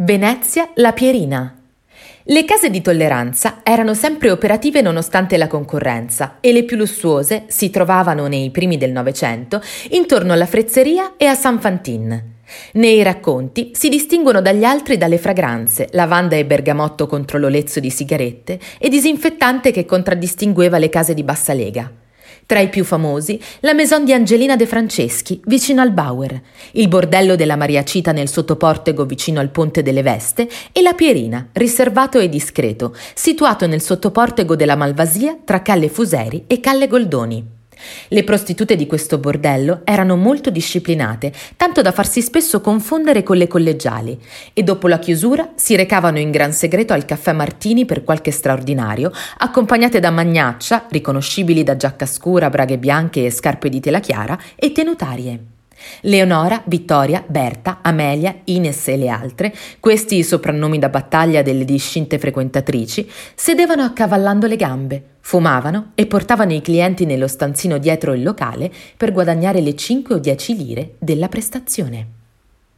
Venezia La Pierina. Le case di tolleranza erano sempre operative nonostante la concorrenza e le più lussuose si trovavano nei primi del Novecento intorno alla Frezzeria e a San Fantin. Nei racconti si distinguono dagli altri dalle fragranze, lavanda e bergamotto contro l'olezzo di sigarette e disinfettante che contraddistingueva le case di bassa lega. Tra i più famosi, la maison di Angelina De Franceschi, vicino al Bauer, il bordello della Maria Cita nel sottoportego vicino al Ponte delle Veste e la Pierina, riservato e discreto, situato nel sottoportego della Malvasia tra Calle Fuseri e Calle Goldoni. Le prostitute di questo bordello erano molto disciplinate, tanto da farsi spesso confondere con le collegiali, e dopo la chiusura si recavano in gran segreto al caffè Martini per qualche straordinario, accompagnate da magnaccia, riconoscibili da giacca scura, braghe bianche e scarpe di tela chiara, e tenutarie. Leonora, Vittoria, Berta, Amelia, Ines e le altre, questi i soprannomi da battaglia delle discinte frequentatrici, sedevano accavallando le gambe, fumavano e portavano i clienti nello stanzino dietro il locale per guadagnare le 5 o 10 lire della prestazione.